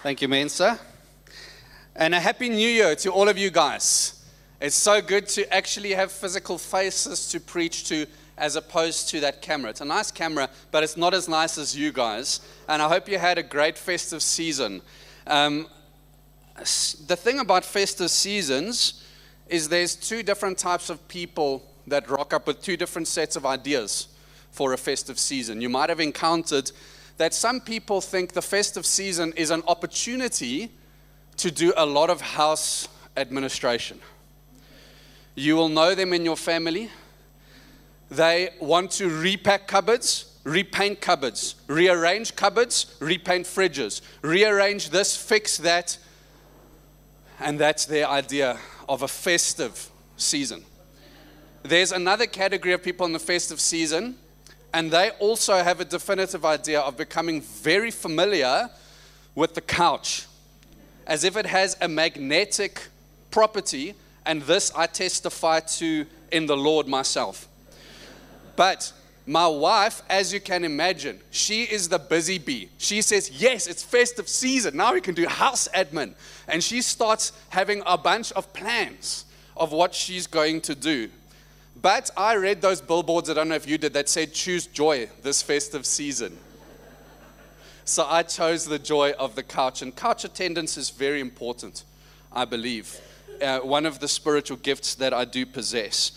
Thank you, Mensa. And a happy new year to all of you guys. It's so good to actually have physical faces to preach to as opposed to that camera. It's a nice camera, but it's not as nice as you guys. And I hope you had a great festive season. Um, the thing about festive seasons is there's two different types of people that rock up with two different sets of ideas for a festive season. You might have encountered that some people think the festive season is an opportunity to do a lot of house administration. You will know them in your family. They want to repack cupboards, repaint cupboards, rearrange cupboards, repaint fridges, rearrange this, fix that. And that's their idea of a festive season. There's another category of people in the festive season and they also have a definitive idea of becoming very familiar with the couch, as if it has a magnetic property. And this I testify to in the Lord myself. But my wife, as you can imagine, she is the busy bee. She says, Yes, it's festive season. Now we can do house admin. And she starts having a bunch of plans of what she's going to do. But I read those billboards, I don't know if you did, that said, choose joy this festive season. So I chose the joy of the couch. And couch attendance is very important, I believe. Uh, one of the spiritual gifts that I do possess.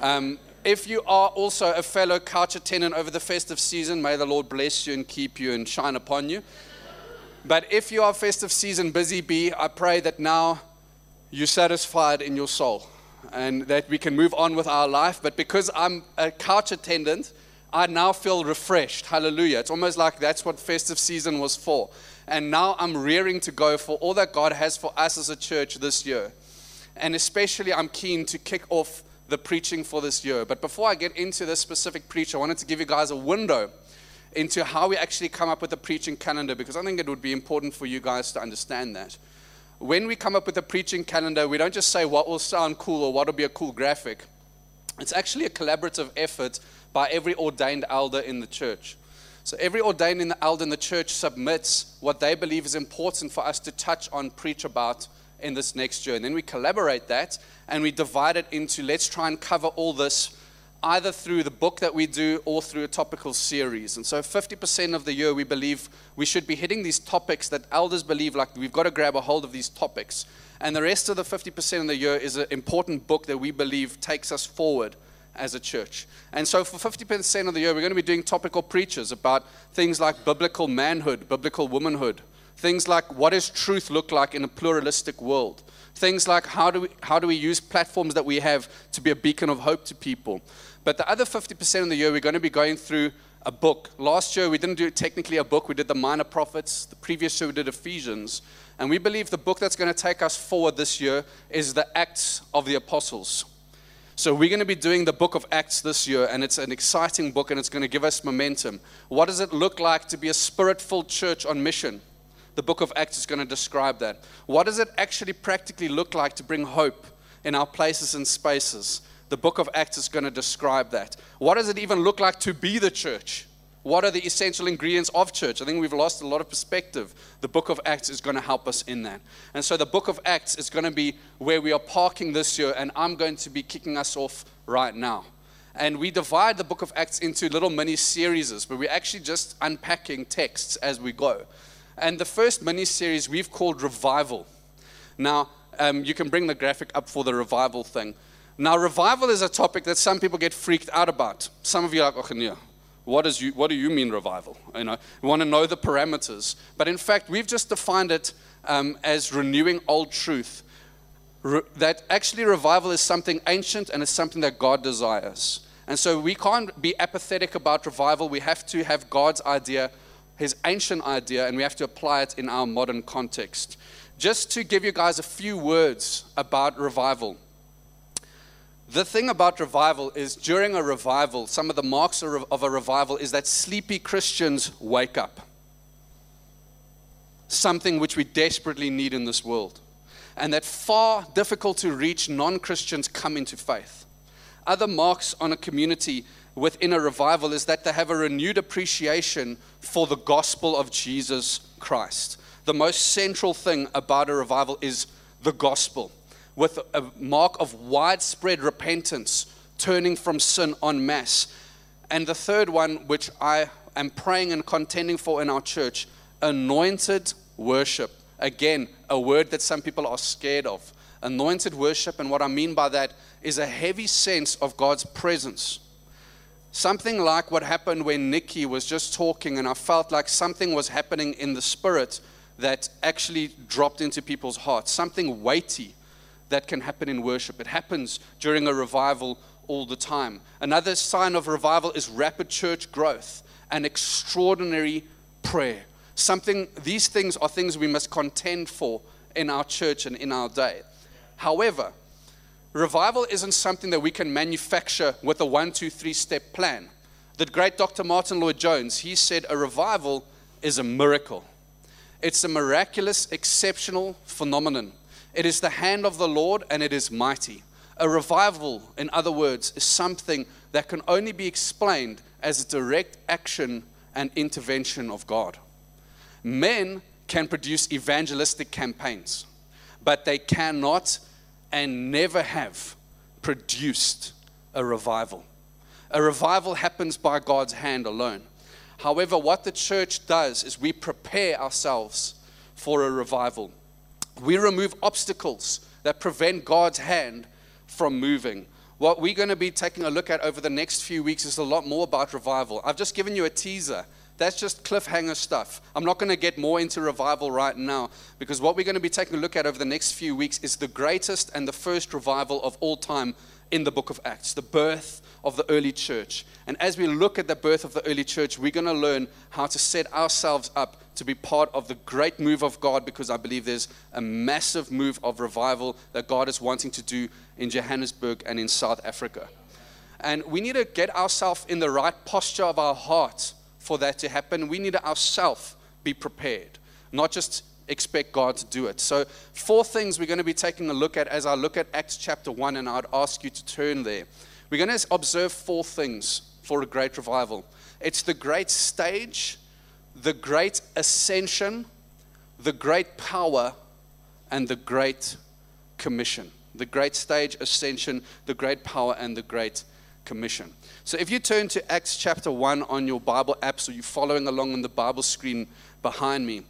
Um, if you are also a fellow couch attendant over the festive season, may the Lord bless you and keep you and shine upon you. But if you are festive season busy bee, I pray that now you're satisfied in your soul and that we can move on with our life. But because I'm a couch attendant, I now feel refreshed. Hallelujah. It's almost like that's what festive season was for. And now I'm rearing to go for all that God has for us as a church this year. And especially, I'm keen to kick off the preaching for this year. But before I get into this specific preach, I wanted to give you guys a window into how we actually come up with a preaching calendar because I think it would be important for you guys to understand that when we come up with a preaching calendar, we don't just say what will sound cool or what will be a cool graphic. It's actually a collaborative effort by every ordained elder in the church. So every ordained in the elder in the church submits what they believe is important for us to touch on, preach about in this next year. And then we collaborate that and we divide it into let's try and cover all this either through the book that we do or through a topical series. And so 50% of the year, we believe we should be hitting these topics that elders believe like we've got to grab a hold of these topics. And the rest of the 50% of the year is an important book that we believe takes us forward as a church. And so for 50% of the year, we're going to be doing topical preachers about things like biblical manhood, biblical womanhood, things like what does truth look like in a pluralistic world. Things like how do we, how do we use platforms that we have to be a beacon of hope to people? But the other 50% of the year, we're going to be going through a book. Last year, we didn't do technically a book, we did the minor prophets. The previous year, we did Ephesians. And we believe the book that's going to take us forward this year is the Acts of the Apostles. So we're going to be doing the book of Acts this year, and it's an exciting book, and it's going to give us momentum. What does it look like to be a spirit filled church on mission? the book of Acts is going to describe that. What does it actually practically look like to bring hope in our places and spaces? The book of Acts is going to describe that. What does it even look like to be the church? What are the essential ingredients of church? I think we've lost a lot of perspective. The book of Acts is going to help us in that. And so the book of Acts is going to be where we are parking this year, and I'm going to be kicking us off right now. And we divide the book of Acts into little mini series, but we're actually just unpacking texts as we go. And the first mini series we've called Revival. Now, um, you can bring the graphic up for the revival thing. Now, revival is a topic that some people get freaked out about. Some of you are like, oh, what, is you, what do you mean revival? You know, want to know the parameters. But in fact, we've just defined it um, as renewing old truth. Re- that actually revival is something ancient and it's something that God desires. And so we can't be apathetic about revival. We have to have God's idea his ancient idea and we have to apply it in our modern context. Just to give you guys a few words about revival. The thing about revival is during a revival, some of the marks of a revival is that sleepy Christians wake up. Something which we desperately need in this world. And that far difficult to reach non Christians come into faith. Other marks on a community within a revival is that they have a renewed appreciation for the gospel of Jesus Christ. the most central thing about a revival is the gospel, with a mark of widespread repentance, turning from sin en masse. And the third one, which I am praying and contending for in our church, anointed worship. Again, a word that some people are scared of. Anointed worship, and what I mean by that is a heavy sense of God's presence. Something like what happened when Nikki was just talking, and I felt like something was happening in the spirit that actually dropped into people's hearts. Something weighty that can happen in worship. It happens during a revival all the time. Another sign of revival is rapid church growth and extraordinary prayer. Something, these things are things we must contend for in our church and in our day. However, revival isn't something that we can manufacture with a one, two, three step plan. The great Dr. Martyn Lloyd-Jones, he said a revival is a miracle. It's a miraculous, exceptional phenomenon. It is the hand of the Lord and it is mighty. A revival, in other words, is something that can only be explained as a direct action and intervention of God. Men can produce evangelistic campaigns, but they cannot and never have produced a revival. A revival happens by God's hand alone. However, what the church does is we prepare ourselves for a revival. We remove obstacles that prevent God's hand from moving. What we're going to be taking a look at over the next few weeks is a lot more about revival. I've just given you a teaser that's just cliffhanger stuff. I'm not going to get more into revival right now because what we're going to be taking a look at over the next few weeks is the greatest and the first revival of all time in the book of Acts, the birth of the early church. And as we look at the birth of the early church, we're going to learn how to set ourselves up to be part of the great move of God because I believe there's a massive move of revival that God is wanting to do in Johannesburg and in South Africa. And we need to get ourselves in the right posture of our heart for that to happen. We need to ourselves be prepared, not just expect God to do it. So, four things we're going to be taking a look at as I look at Acts chapter 1, and I'd ask you to turn there. We're going to observe four things for a great revival it's the great stage, the great ascension, the great power, and the great commission. The great stage, ascension, the great power, and the great commission. So if you turn to Acts chapter 1 on your Bible app, so you're following along on the Bible screen behind me,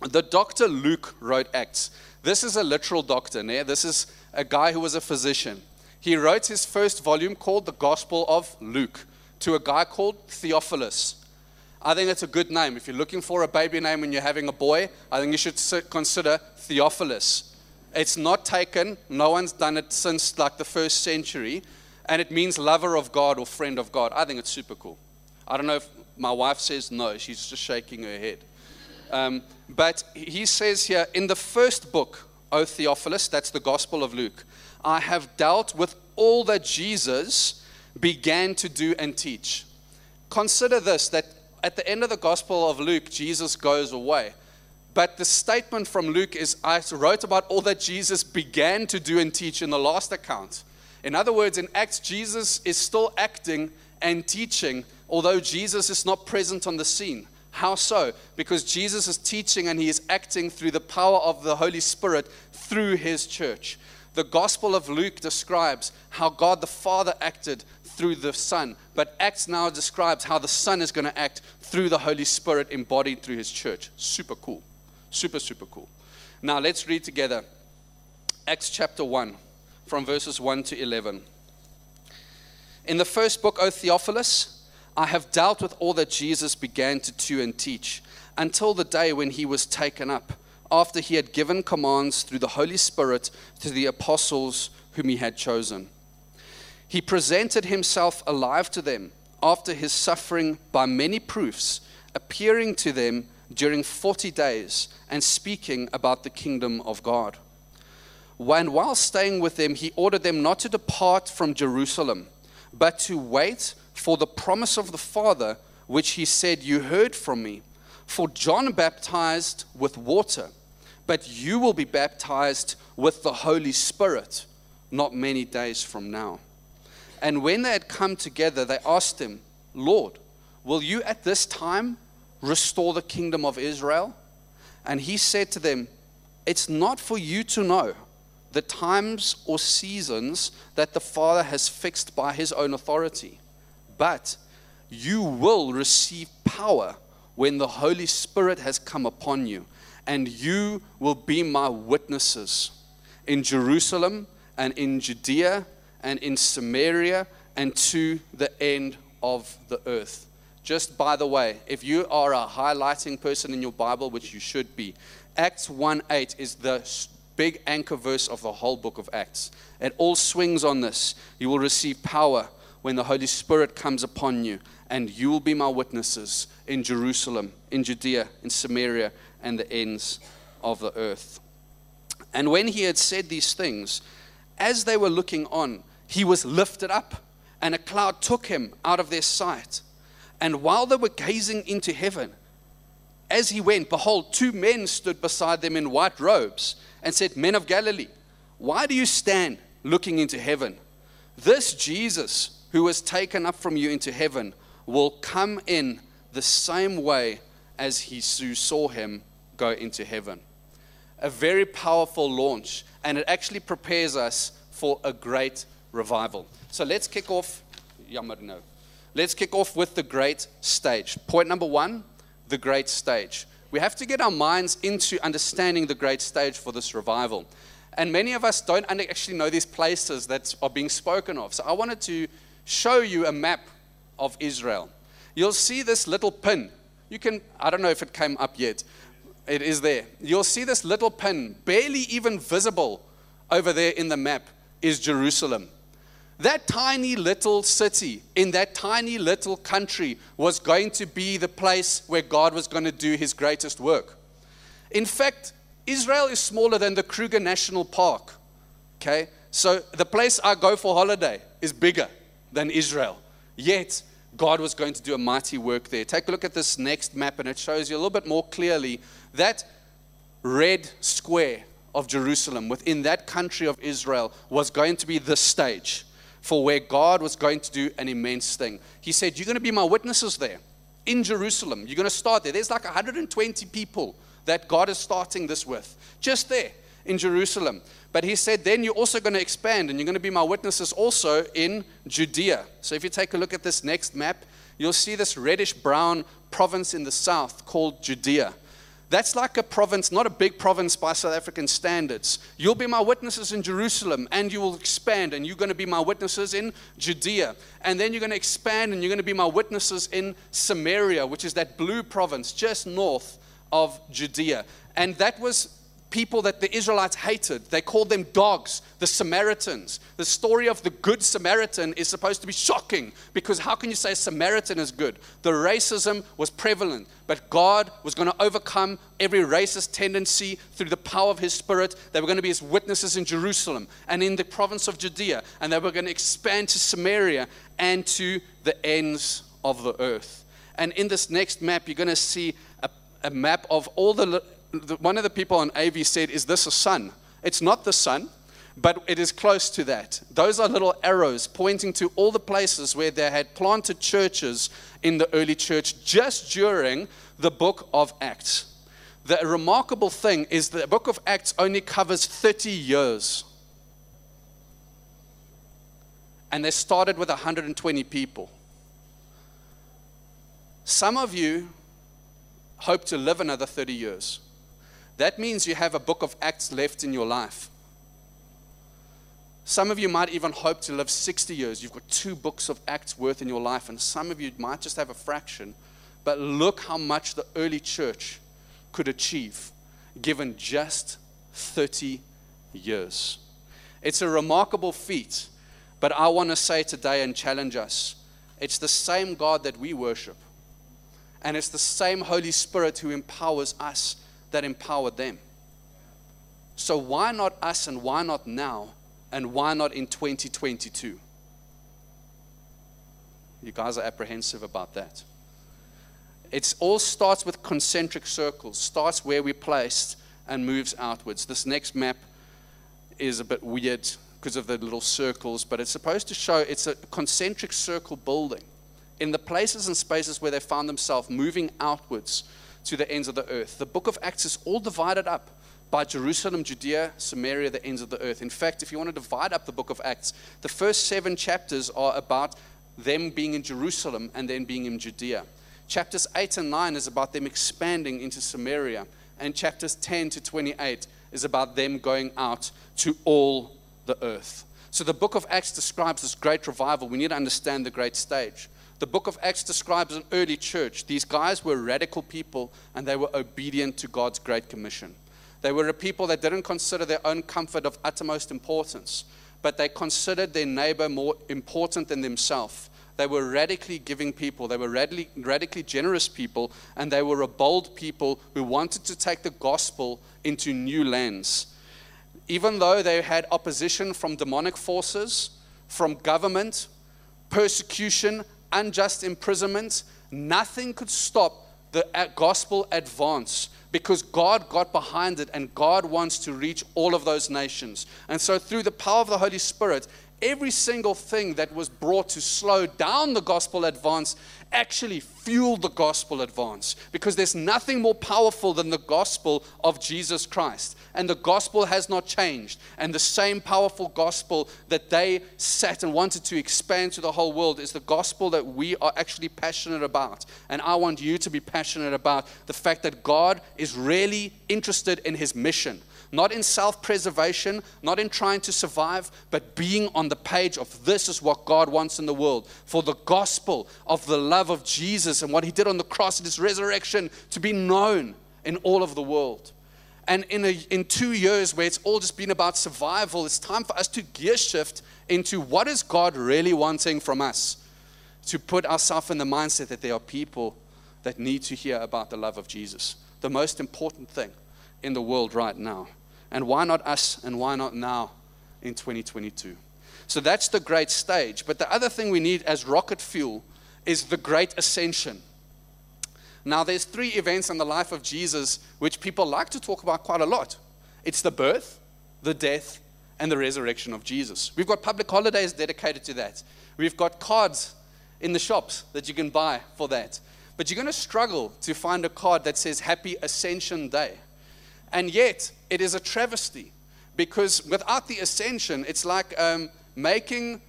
the doctor Luke wrote Acts. This is a literal doctor. Yeah? This is a guy who was a physician. He wrote his first volume called The Gospel of Luke to a guy called Theophilus. I think it's a good name. If you're looking for a baby name when you're having a boy, I think you should consider Theophilus. It's not taken, no one's done it since like the first century and it means lover of God or friend of God. I think it's super cool. I don't know if my wife says no, she's just shaking her head. Um, but he says here in the first book, O Theophilus, that's the Gospel of Luke, I have dealt with all that Jesus began to do and teach. Consider this that at the end of the Gospel of Luke, Jesus goes away. But the statement from Luke is I wrote about all that Jesus began to do and teach in the last account. In other words, in Acts, Jesus is still acting and teaching, although Jesus is not present on the scene. How so? Because Jesus is teaching and he is acting through the power of the Holy Spirit through his church. The Gospel of Luke describes how God the Father acted through the Son, but Acts now describes how the Son is going to act through the Holy Spirit embodied through his church. Super cool. Super, super cool. Now let's read together Acts chapter 1 from verses 1 to 11. In the first book, O Theophilus, I have dealt with all that Jesus began to do and teach until the day when he was taken up, after he had given commands through the Holy Spirit to the apostles whom he had chosen. He presented himself alive to them after his suffering by many proofs, appearing to them during 40 days and speaking about the kingdom of God. When while staying with them, he ordered them not to depart from Jerusalem, but to wait for the promise of the Father, which he said, You heard from me. For John baptized with water, but you will be baptized with the Holy Spirit not many days from now. And when they had come together, they asked him, Lord, will you at this time restore the kingdom of Israel? And he said to them, It's not for you to know the times or seasons that the Father has fixed by his own authority, but you will receive power when the Holy Spirit has come upon you, and you will be my witnesses in Jerusalem and in Judea and in Samaria and to the end of the earth. Just by the way, if you are a highlighting person in your Bible, which you should be, Acts 1 8 is the big anchor verse of the whole book of Acts. It all swings on this. You will receive power when the Holy Spirit comes upon you, and you will be my witnesses in Jerusalem, in Judea, in Samaria, and the ends of the earth. And when he had said these things, as they were looking on, he was lifted up, and a cloud took him out of their sight. And while they were gazing into heaven, as he went, behold, two men stood beside them in white robes and said, Men of Galilee, why do you stand looking into heaven? This Jesus, who was taken up from you into heaven, will come in the same way as he saw him go into heaven. A very powerful launch, and it actually prepares us for a great revival. So let's kick off. Let's kick off with the great stage. Point number one the great stage. We have to get our minds into understanding the great stage for this revival. And many of us don't actually know these places that are being spoken of. So I wanted to show you a map of Israel. You'll see this little pin. You can, I don't know if it came up yet. It is there. You'll see this little pin, barely even visible over there in the map, is Jerusalem. That tiny little city in that tiny little country was going to be the place where God was going to do his greatest work. In fact, Israel is smaller than the Kruger National Park. Okay? So the place I go for holiday is bigger than Israel. Yet, God was going to do a mighty work there. Take a look at this next map, and it shows you a little bit more clearly that red square of Jerusalem within that country of Israel was going to be the stage for where God was going to do an immense thing. He said, You're going to be my witnesses there in Jerusalem. You're going to start there. There's like 120 people that God is starting this with, just there in Jerusalem. But he said, Then you're also going to expand and you're going to be my witnesses also in Judea. So if you take a look at this next map, you'll see this reddish brown province in the south called Judea. That's like a province, not a big province by South African standards. You'll be my witnesses in Jerusalem, and you will expand, and you're going to be my witnesses in Judea. And then you're going to expand, and you're going to be my witnesses in Samaria, which is that blue province just north of Judea. And that was people that the Israelites hated. They called them dogs, the Samaritans. The story of the Good Samaritan is supposed to be shocking because how can you say Samaritan is good? The racism was prevalent, but God was going to overcome every racist tendency through the power of His Spirit. They were going to be His witnesses in Jerusalem and in the province of Judea, and they were going to expand to Samaria and to the ends of the earth. And in this next map, you're going to see a, a map of all the the, one of the people on AV said, Is this a sun? It's not the sun, but it is close to that. Those are little arrows pointing to all the places where they had planted churches in the early church just during the book of Acts. The remarkable thing is the book of Acts only covers 30 years. And they started with 120 people. Some of you hope to live another 30 years. That means you have a book of Acts left in your life. Some of you might even hope to live 60 years. You've got two books of Acts worth in your life, and some of you might just have a fraction. But look how much the early church could achieve given just 30 years. It's a remarkable feat, but I want to say today and challenge us it's the same God that we worship, and it's the same Holy Spirit who empowers us that empowered them. So why not us and why not now and why not in 2022? You guys are apprehensive about that. It all starts with concentric circles, starts where we're placed and moves outwards. This next map is a bit weird because of the little circles, but it's supposed to show it's a concentric circle building. In the places and spaces where they found themselves moving outwards, to the ends of the earth. The book of Acts is all divided up by Jerusalem, Judea, Samaria, the ends of the earth. In fact, if you want to divide up the book of Acts, the first seven chapters are about them being in Jerusalem and then being in Judea. Chapters 8 and 9 is about them expanding into Samaria. And chapters 10 to 28 is about them going out to all the earth. So the book of Acts describes this great revival. We need to understand the great stage. The book of Acts describes an early church. These guys were radical people and they were obedient to God's great commission. They were a people that didn't consider their own comfort of uttermost importance, but they considered their neighbor more important than themselves. They were radically giving people, they were radically, radically generous people, and they were a bold people who wanted to take the gospel into new lands. Even though they had opposition from demonic forces, from government, persecution, unjust imprisonment, nothing could stop the uh, gospel advance because God got behind it and God wants to reach all of those nations. And so, through the power of the Holy Spirit, every single thing that was brought to slow down the gospel advance actually fueled the gospel advance because there's nothing more powerful than the gospel of Jesus Christ. And the gospel has not changed. And the same powerful gospel that they sat and wanted to expand to the whole world is the gospel that we are actually passionate about. And I want you to be passionate about the fact that God is really interested in his mission not in self preservation, not in trying to survive, but being on the page of this is what God wants in the world. For the gospel of the love of Jesus and what he did on the cross and his resurrection to be known in all of the world. And in, a, in two years where it's all just been about survival, it's time for us to gear shift into what is God really wanting from us? To put ourselves in the mindset that there are people that need to hear about the love of Jesus. The most important thing in the world right now. And why not us and why not now in 2022? So that's the great stage. But the other thing we need as rocket fuel is the great ascension. Now, there's three events in the life of Jesus which people like to talk about quite a lot it's the birth, the death, and the resurrection of Jesus. We've got public holidays dedicated to that. We've got cards in the shops that you can buy for that. But you're going to struggle to find a card that says Happy Ascension Day. And yet, it is a travesty because without the ascension, it's like um, making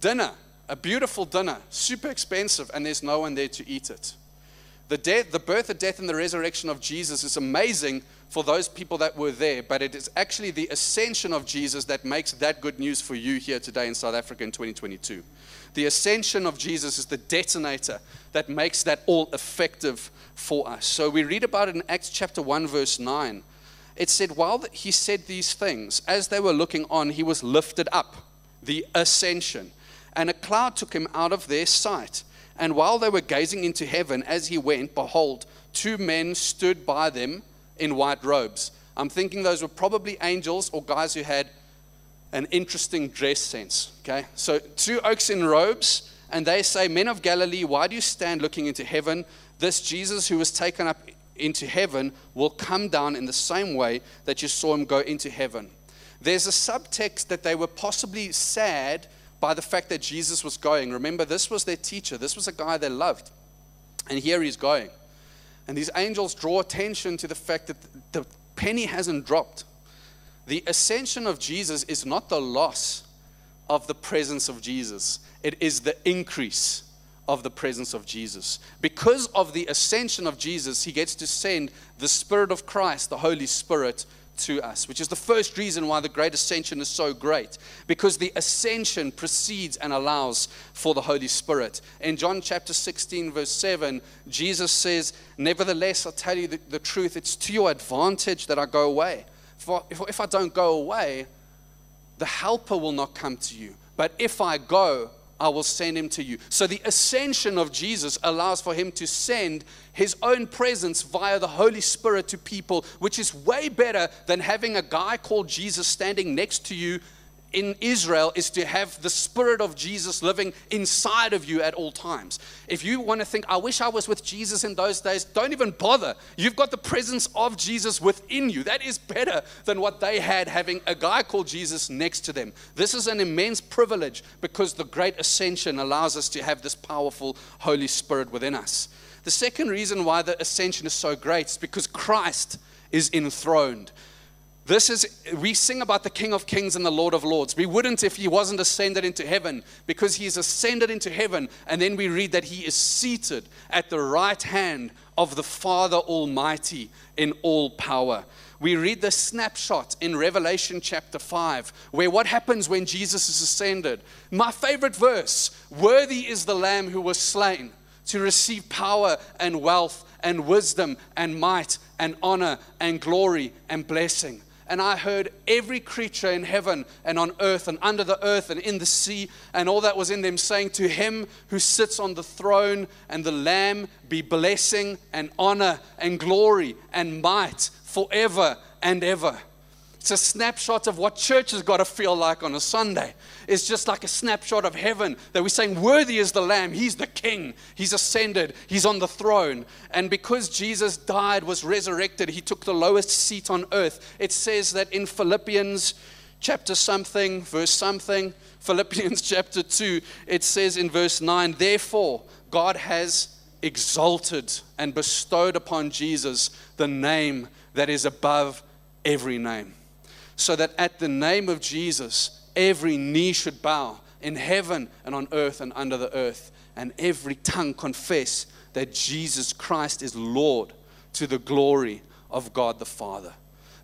dinner, a beautiful dinner, super expensive, and there's no one there to eat it. The, death, the birth, the death, and the resurrection of Jesus is amazing for those people that were there, but it is actually the ascension of Jesus that makes that good news for you here today in South Africa in 2022. The ascension of Jesus is the detonator that makes that all effective for us. So we read about it in Acts chapter 1, verse 9 it said, while he said these things, as they were looking on, he was lifted up, the ascension. And a cloud took him out of their sight. And while they were gazing into heaven as he went, behold, two men stood by them in white robes. I'm thinking those were probably angels or guys who had an interesting dress sense. Okay? So, two oaks in robes, and they say, Men of Galilee, why do you stand looking into heaven? This Jesus who was taken up into heaven will come down in the same way that you saw him go into heaven. There's a subtext that they were possibly sad by the fact that Jesus was going. Remember, this was their teacher, this was a guy they loved. And here he's going. And these angels draw attention to the fact that the penny hasn't dropped. The ascension of Jesus is not the loss of the presence of Jesus, it is the increase of the presence of Jesus. Because of the ascension of Jesus, he gets to send the Spirit of Christ, the Holy Spirit, to us, which is the first reason why the great ascension is so great. Because the ascension precedes and allows for the Holy Spirit. In John chapter 16, verse 7, Jesus says, Nevertheless, I tell you the, the truth, it's to your advantage that I go away. For if, if I don't go away, the helper will not come to you. But if I go, I will send him to you. So the ascension of Jesus allows for him to send his own presence via the Holy Spirit to people, which is way better than having a guy called Jesus standing next to you in Israel is to have the Spirit of Jesus living inside of you at all times. If you want to think, I wish I was with Jesus in those days, don't even bother. You've got the presence of Jesus within you. That is better than what they had having a guy called Jesus next to them. This is an immense privilege because the great ascension allows us to have this powerful Holy Spirit within us. The second reason why the ascension is so great is because Christ is enthroned. This is, we sing about the King of Kings and the Lord of Lords. We wouldn't if he wasn't ascended into heaven because he is ascended into heaven. And then we read that he is seated at the right hand of the Father Almighty in all power. We read the snapshot in Revelation chapter 5, where what happens when Jesus is ascended. My favorite verse Worthy is the Lamb who was slain to receive power and wealth and wisdom and might and honor and glory and blessing and I heard every creature in heaven and on earth and under the earth and in the sea and all that was in them saying, To him who sits on the throne and the Lamb be blessing and honor and glory and might forever and ever. It's a snapshot of what church has got to feel like on a Sunday. It's just like a snapshot of heaven that we're saying, Worthy is the Lamb. He's the King. He's ascended. He's on the throne. And because Jesus died, was resurrected, he took the lowest seat on earth. It says that in Philippians chapter something, verse something, Philippians chapter 2, it says in verse 9, Therefore, God has exalted and bestowed upon Jesus the name that is above every name so that at the name of Jesus, every knee should bow in heaven and on earth and under the earth, and every tongue confess that Jesus Christ is Lord to the glory of God the Father.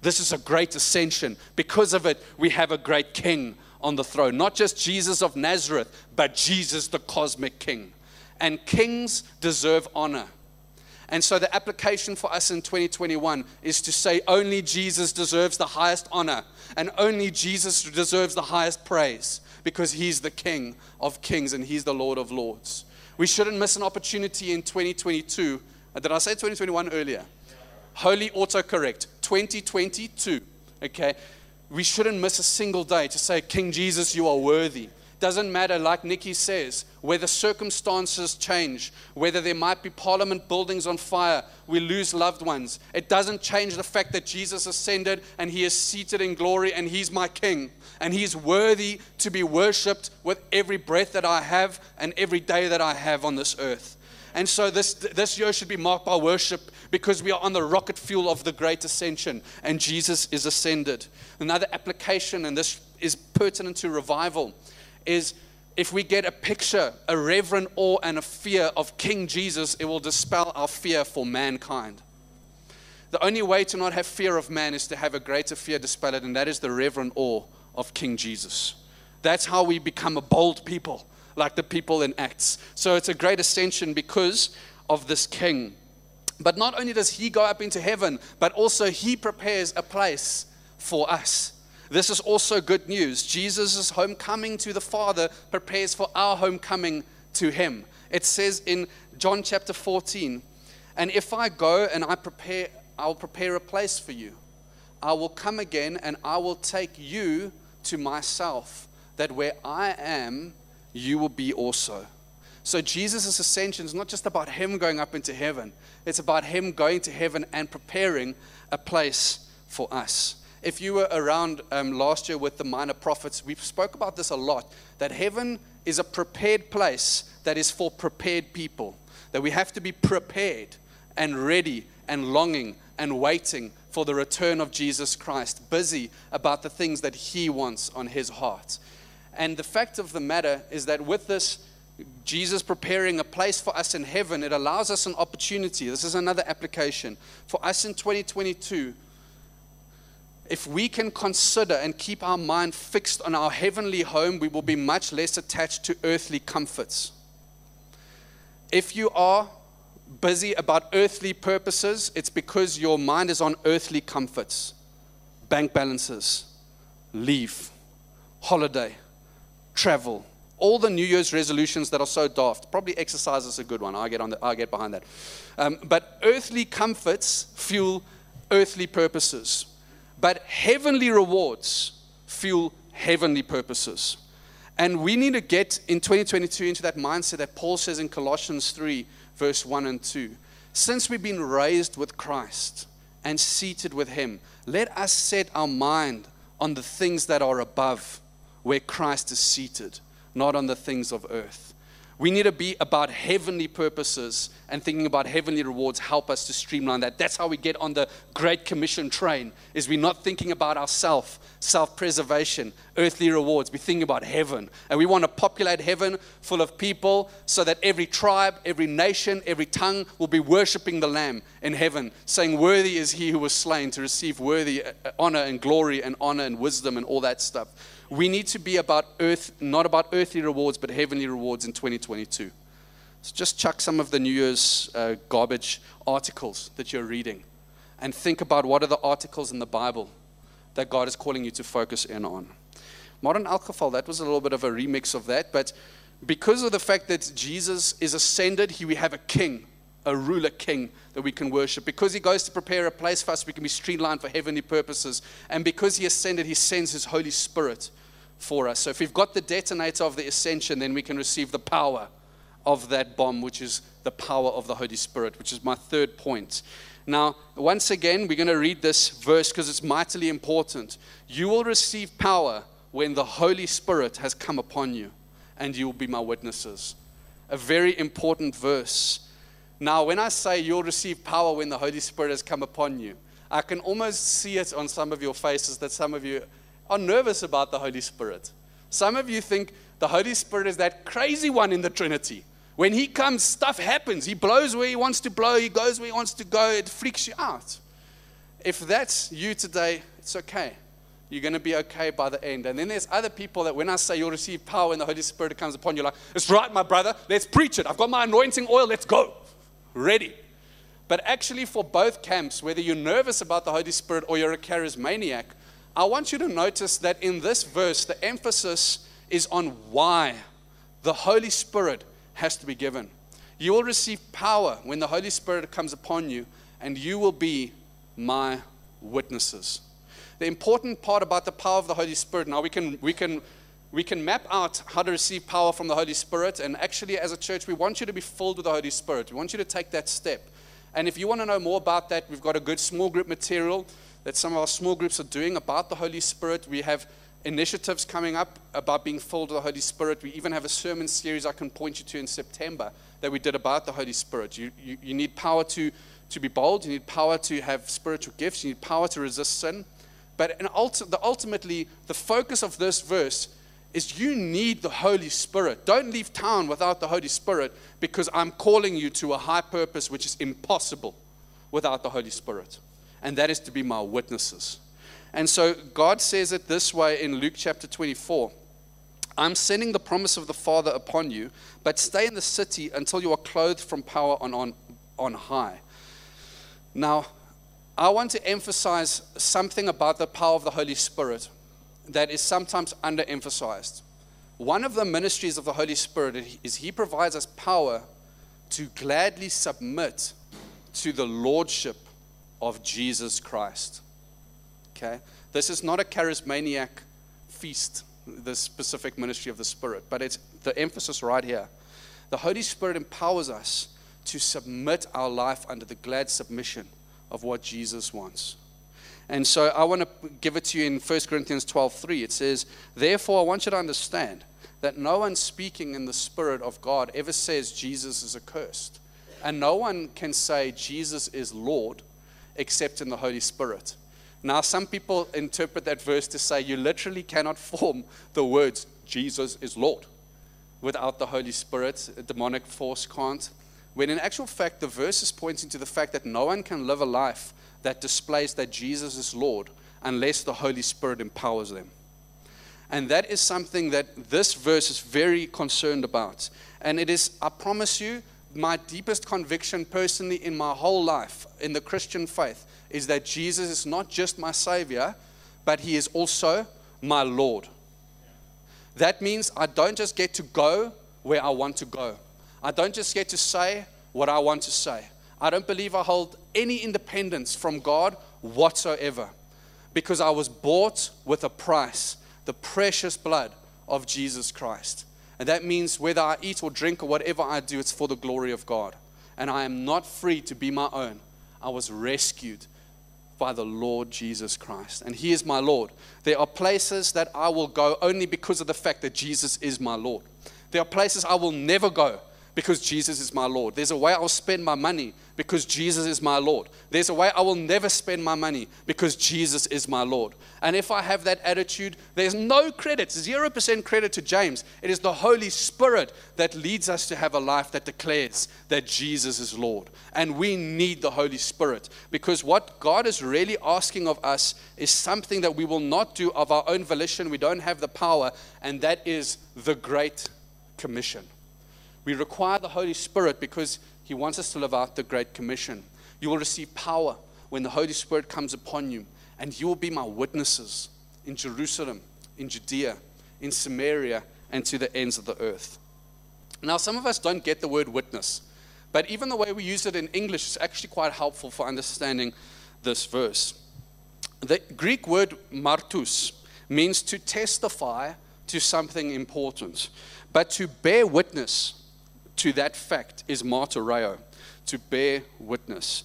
This is a great ascension. Because of it, we have a great king on the throne. Not just Jesus of Nazareth, but Jesus the cosmic king. And kings deserve honor. And so the application for us in 2021 is to say only Jesus deserves the highest honor and only Jesus deserves the highest praise because he's the King of kings and he's the Lord of lords. We shouldn't miss an opportunity in 2022. Uh, did I say 2021 earlier? Holy autocorrect, 2022. Okay? We shouldn't miss a single day to say, King Jesus, you are worthy. Doesn't matter, like Nikki says, whether circumstances change, whether there might be parliament buildings on fire, we lose loved ones. It doesn't change the fact that Jesus ascended and he is seated in glory and he's my king. And he's worthy to be worshiped with every breath that I have and every day that I have on this earth. And so this, this year should be marked by worship because we are on the rocket fuel of the great ascension and Jesus is ascended. Another application, and this is pertinent to revival is if we get a picture, a reverent awe, and a fear of King Jesus, it will dispel our fear for mankind. The only way to not have fear of man is to have a greater fear dispelled, and that is the reverent awe of King Jesus. That's how we become a bold people, like the people in Acts. So it's a great ascension because of this King. But not only does he go up into heaven, but also he prepares a place for us. This is also good news. Jesus' homecoming to the Father prepares for our homecoming to Him. It says in John chapter 14, and if I go and I prepare, I'll prepare a place for you. I will come again and I will take you to myself, that where I am, you will be also. So Jesus' ascension is not just about him going up into heaven, it's about him going to heaven and preparing a place for us if you were around um, last year with the minor prophets, we spoke about this a lot that heaven is a prepared place that is for prepared people. That we have to be prepared and ready and longing and waiting for the return of Jesus Christ, busy about the things that He wants on His heart. And the fact of the matter is that with this, Jesus preparing a place for us in heaven, it allows us an opportunity. This is another application for us in 2022 if we can consider and keep our mind fixed on our heavenly home, we will be much less attached to earthly comforts. If you are busy about earthly purposes, it's because your mind is on earthly comforts, bank balances, leave, holiday, travel, all the New Year's resolutions that are so daft. Probably exercise is a good one. I get on the, I get behind that. Um, but earthly comforts fuel earthly purposes. But heavenly rewards fuel heavenly purposes. And we need to get in 2022 into that mindset that Paul says in Colossians 3, verse 1 and 2. Since we've been raised with Christ and seated with him, let us set our mind on the things that are above, where Christ is seated, not on the things of earth. We need to be about heavenly purposes and thinking about heavenly rewards help us to streamline that. That's how we get on the Great Commission train. Is we're not thinking about ourself, self-preservation, earthly rewards. We're thinking about heaven. And we want to populate heaven full of people so that every tribe, every nation, every tongue will be worshiping the Lamb in heaven, saying, Worthy is he who was slain to receive worthy uh, honor and glory and honor and wisdom and all that stuff. We need to be about earth, not about earthly rewards, but heavenly rewards in 2022. So just chuck some of the New Year's uh, garbage articles that you're reading and think about what are the articles in the Bible that God is calling you to focus in on. Modern alcohol, that was a little bit of a remix of that, but because of the fact that Jesus is ascended, he, we have a king, a ruler king that we can worship. Because he goes to prepare a place for us, we can be streamlined for heavenly purposes. And because he ascended, he sends his Holy Spirit for us. So if we've got the detonator of the ascension, then we can receive the power of that bomb, which is the power of the Holy Spirit, which is my third point. Now, once again, we're going to read this verse because it's mightily important. You will receive power when the Holy Spirit has come upon you, and you will be my witnesses. A very important verse. Now, when I say you'll receive power when the Holy Spirit has come upon you, I can almost see it on some of your faces that some of you are nervous about the Holy Spirit. Some of you think the Holy Spirit is that crazy one in the Trinity. When He comes, stuff happens. He blows where He wants to blow, He goes where He wants to go. It freaks you out. If that's you today, it's okay. You're going to be okay by the end. And then there's other people that when I say you'll receive power when the Holy Spirit comes upon you, like, it's right, my brother, let's preach it. I've got my anointing oil, let's go. Ready. But actually, for both camps, whether you're nervous about the Holy Spirit or you're a charismaniac, I want you to notice that in this verse, the emphasis is on why the Holy Spirit has to be given. You will receive power when the Holy Spirit comes upon you, and you will be my witnesses. The important part about the power of the Holy Spirit, now we can, we can, we can map out how to receive power from the Holy Spirit, and actually, as a church, we want you to be filled with the Holy Spirit. We want you to take that step. And if you want to know more about that, we've got a good small group material that some of our small groups are doing about the Holy Spirit. We have initiatives coming up about being filled with the Holy Spirit. We even have a sermon series I can point you to in September that we did about the Holy Spirit. You, you, you need power to, to be bold, you need power to have spiritual gifts, you need power to resist sin. But ulti- the, ultimately, the focus of this verse is you need the Holy Spirit. Don't leave town without the Holy Spirit because I'm calling you to a high purpose which is impossible without the Holy Spirit and that is to be my witnesses. And so God says it this way in Luke chapter 24 I'm sending the promise of the Father upon you, but stay in the city until you are clothed from power on, on, on high. Now, I want to emphasize something about the power of the Holy Spirit that is sometimes underemphasized. One of the ministries of the Holy Spirit is He provides us power to gladly submit to the Lordship of Jesus Christ. Okay? This is not a charismaniac feast, the specific ministry of the Spirit, but it's the emphasis right here. The Holy Spirit empowers us to submit our life under the glad submission of what Jesus wants. And so I want to give it to you in 1 Corinthians 12:3. It says, "Therefore I want you to understand that no one speaking in the spirit of God ever says Jesus is accursed, and no one can say Jesus is Lord except in the Holy Spirit. Now, some people interpret that verse to say you literally cannot form the words, Jesus is Lord, without the Holy Spirit. A demonic force can't. When in actual fact, the verse is pointing to the fact that no one can live a life that displays that Jesus is Lord unless the Holy Spirit empowers them. And that is something that this verse is very concerned about. And it is, I promise you, my deepest conviction personally in my whole life in the Christian faith is that Jesus is not just my Savior, but He is also my Lord. That means I don't just get to go where I want to go. I don't just get to say what I want to say. I don't believe I hold any independence from God whatsoever because I was bought with a price, the precious blood of Jesus Christ. And that means whether I eat or drink or whatever I do, it's for the glory of God. And I am not free to be my own. I was rescued by the Lord Jesus Christ. And He is my Lord. There are places that I will go only because of the fact that Jesus is my Lord. There are places I will never go because Jesus is my Lord. There's a way I'll spend my money because Jesus is my Lord. There's a way I will never spend my money because Jesus is my Lord. And if I have that attitude, there's no credit, 0% credit to James. It is the Holy Spirit that leads us to have a life that declares that Jesus is Lord. And we need the Holy Spirit because what God is really asking of us is something that we will not do of our own volition. We don't have the power, and that is the Great Commission. We require the Holy Spirit because He wants us to live out the Great Commission. You will receive power when the Holy Spirit comes upon you, and you will be my witnesses in Jerusalem, in Judea, in Samaria, and to the ends of the earth. Now, some of us don't get the word witness, but even the way we use it in English is actually quite helpful for understanding this verse. The Greek word martus means to testify to something important, but to bear witness to that fact is martyreo, to bear witness.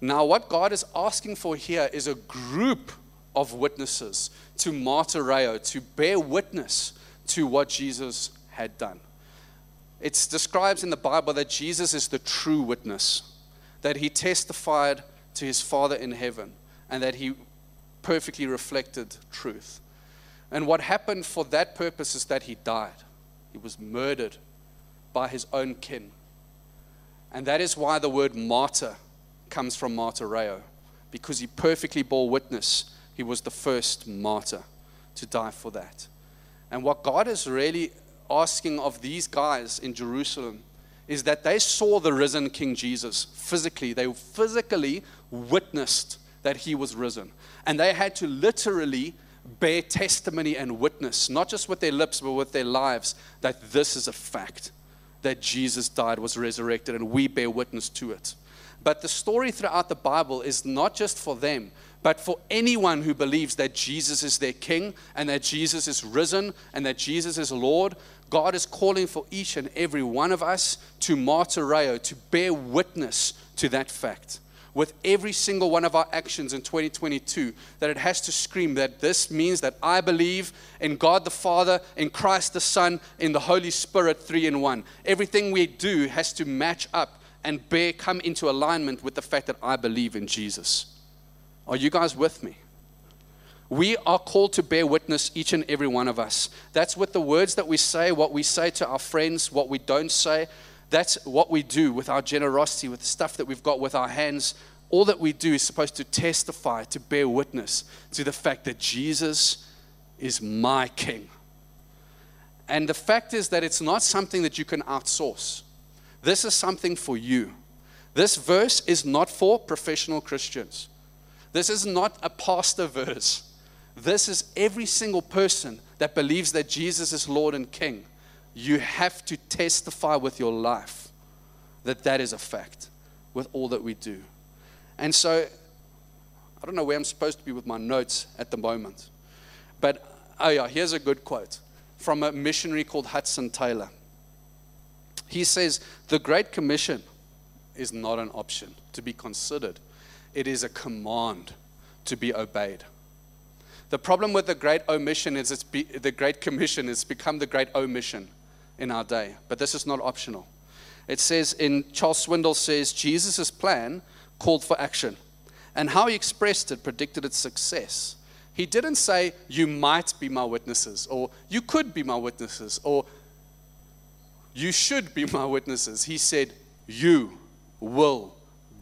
Now, what God is asking for here is a group of witnesses to martyreo, to bear witness to what Jesus had done. It describes in the Bible that Jesus is the true witness, that he testified to his Father in heaven, and that he perfectly reflected truth. And what happened for that purpose is that he died. He was murdered by his own kin. And that is why the word martyr comes from martyreo, because he perfectly bore witness. He was the first martyr to die for that. And what God is really asking of these guys in Jerusalem is that they saw the risen King Jesus physically. They physically witnessed that he was risen. And they had to literally bear testimony and witness, not just with their lips, but with their lives, that this is a fact that Jesus died, was resurrected, and we bear witness to it. But the story throughout the Bible is not just for them, but for anyone who believes that Jesus is their king and that Jesus is risen and that Jesus is Lord. God is calling for each and every one of us to martyreo, to bear witness to that fact with every single one of our actions in 2022 that it has to scream that this means that I believe in God the Father, in Christ the Son, in the Holy Spirit, three in one. Everything we do has to match up and bear, come into alignment with the fact that I believe in Jesus. Are you guys with me? We are called to bear witness, each and every one of us. That's with the words that we say, what we say to our friends, what we don't say, that's what we do with our generosity, with the stuff that we've got with our hands. All that we do is supposed to testify, to bear witness to the fact that Jesus is my King. And the fact is that it's not something that you can outsource. This is something for you. This verse is not for professional Christians. This is not a pastor verse. This is every single person that believes that Jesus is Lord and King you have to testify with your life that that is a fact with all that we do. And so, I don't know where I'm supposed to be with my notes at the moment. But, oh yeah, here's a good quote from a missionary called Hudson Taylor. He says, The Great Commission is not an option to be considered, it is a command to be obeyed. The problem with the Great Omission is it's be, the Great Commission has become the Great Omission in our day. But this is not optional. It says in Charles Swindoll says Jesus' plan called for action. And how he expressed it predicted its success. He didn't say, You might be my witnesses, or you could be my witnesses, or you should be my witnesses. He said, You will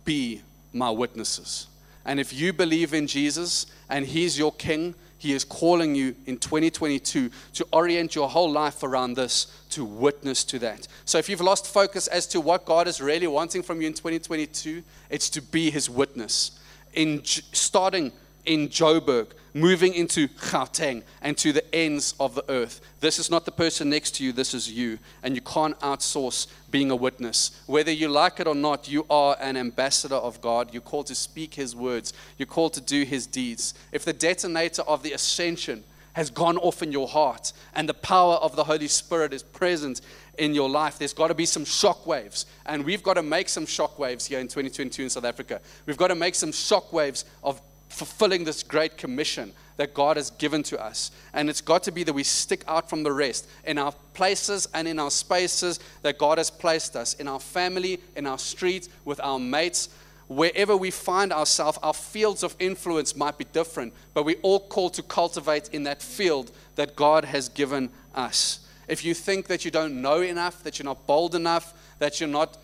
be my witnesses. And if you believe in Jesus and He's your King, he is calling you in 2022 to orient your whole life around this, to witness to that. So if you've lost focus as to what God is really wanting from you in 2022, it's to be His witness. In starting in Joburg, moving into Gauteng and to the ends of the earth. This is not the person next to you, this is you. And you can't outsource being a witness. Whether you like it or not, you are an ambassador of God. You're called to speak His words, you're called to do His deeds. If the detonator of the ascension has gone off in your heart and the power of the Holy Spirit is present in your life, there's got to be some shock waves. And we've got to make some shock waves here in 2022 in South Africa. We've got to make some shock waves of fulfilling this great commission that God has given to us. And it's got to be that we stick out from the rest in our places and in our spaces that God has placed us, in our family, in our streets, with our mates. Wherever we find ourselves, our fields of influence might be different, but we all call to cultivate in that field that God has given us. If you think that you don't know enough, that you're not bold enough, that you're not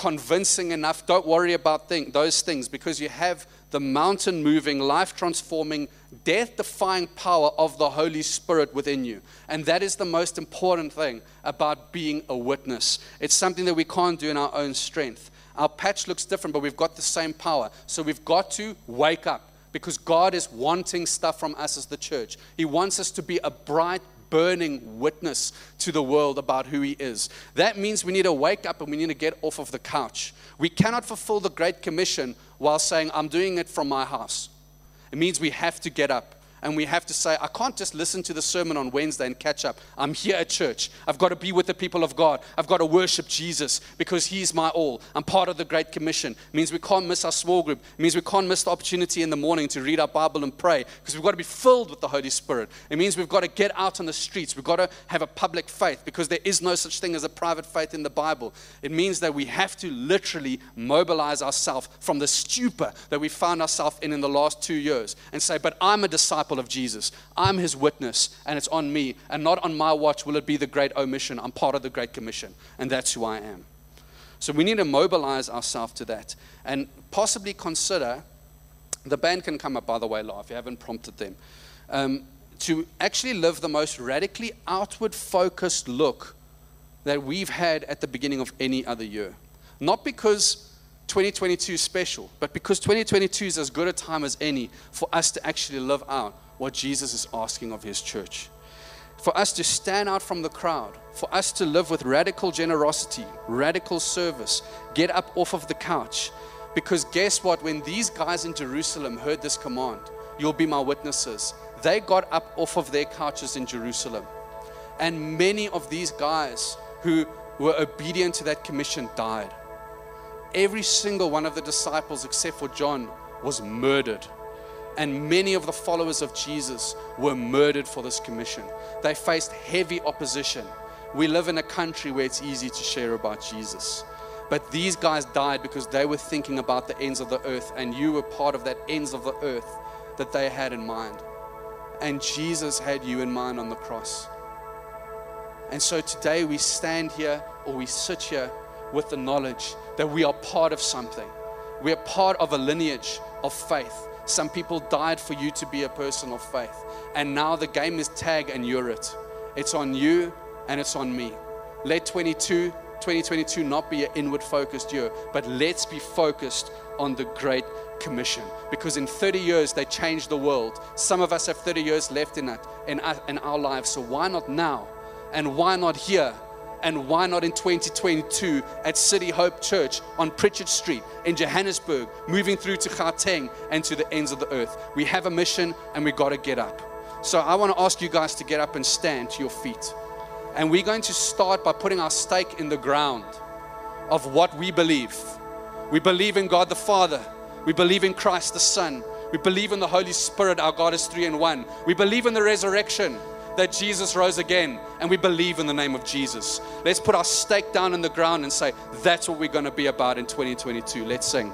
convincing enough, don't worry about thing, those things because you have the mountain moving, life transforming, death defying power of the Holy Spirit within you. And that is the most important thing about being a witness. It's something that we can't do in our own strength. Our patch looks different, but we've got the same power. So we've got to wake up because God is wanting stuff from us as the church. He wants us to be a bright, burning witness to the world about who He is. That means we need to wake up and we need to get off of the couch. We cannot fulfill the Great Commission while saying, I'm doing it from my house. It means we have to get up and we have to say, I can't just listen to the sermon on Wednesday and catch up. I'm here at church. I've got to be with the people of God. I've got to worship Jesus because He's my all. I'm part of the Great Commission. It means we can't miss our small group. It means we can't miss the opportunity in the morning to read our Bible and pray because we've got to be filled with the Holy Spirit. It means we've got to get out on the streets. We've got to have a public faith because there is no such thing as a private faith in the Bible. It means that we have to literally mobilize ourselves from the stupor that we found ourselves in in the last two years and say, But I'm a disciple disciple of Jesus. I'm his witness, and it's on me. And not on my watch will it be the great omission. I'm part of the Great Commission, and that's who I am. So we need to mobilize ourselves to that and possibly consider the band can come up, by the way, laugh. You haven't prompted them. Um, to actually live the most radically outward focused look that we've had at the beginning of any other year. Not because 2022 is special, but because 2022 is as good a time as any for us to actually live out what Jesus is asking of his church. For us to stand out from the crowd, for us to live with radical generosity, radical service, get up off of the couch. Because guess what? When these guys in Jerusalem heard this command, you'll be my witnesses, they got up off of their couches in Jerusalem. And many of these guys who were obedient to that commission died every single one of the disciples, except for John, was murdered. And many of the followers of Jesus were murdered for this commission. They faced heavy opposition. We live in a country where it's easy to share about Jesus. But these guys died because they were thinking about the ends of the earth, and you were part of that ends of the earth that they had in mind. And Jesus had you in mind on the cross. And so today we stand here or we sit here with the knowledge that we are part of something. We are part of a lineage of faith. Some people died for you to be a person of faith. And now the game is tag and you're it. It's on you and it's on me. Let 22, 2022 not be an inward focused year, but let's be focused on the Great Commission. Because in 30 years, they changed the world. Some of us have 30 years left in it, in, uh, in our lives. So why not now? And why not here? And why not in 2022 at City Hope Church on Pritchard Street in Johannesburg, moving through to Gauteng and to the ends of the earth? We have a mission and we got to get up. So I want to ask you guys to get up and stand to your feet. And we're going to start by putting our stake in the ground of what we believe. We believe in God the Father, we believe in Christ the Son, we believe in the Holy Spirit, our God is three in one. We believe in the resurrection that Jesus rose again and we believe in the name of Jesus. Let's put our stake down in the ground and say, that's what we're going to be about in 2022. Let's sing.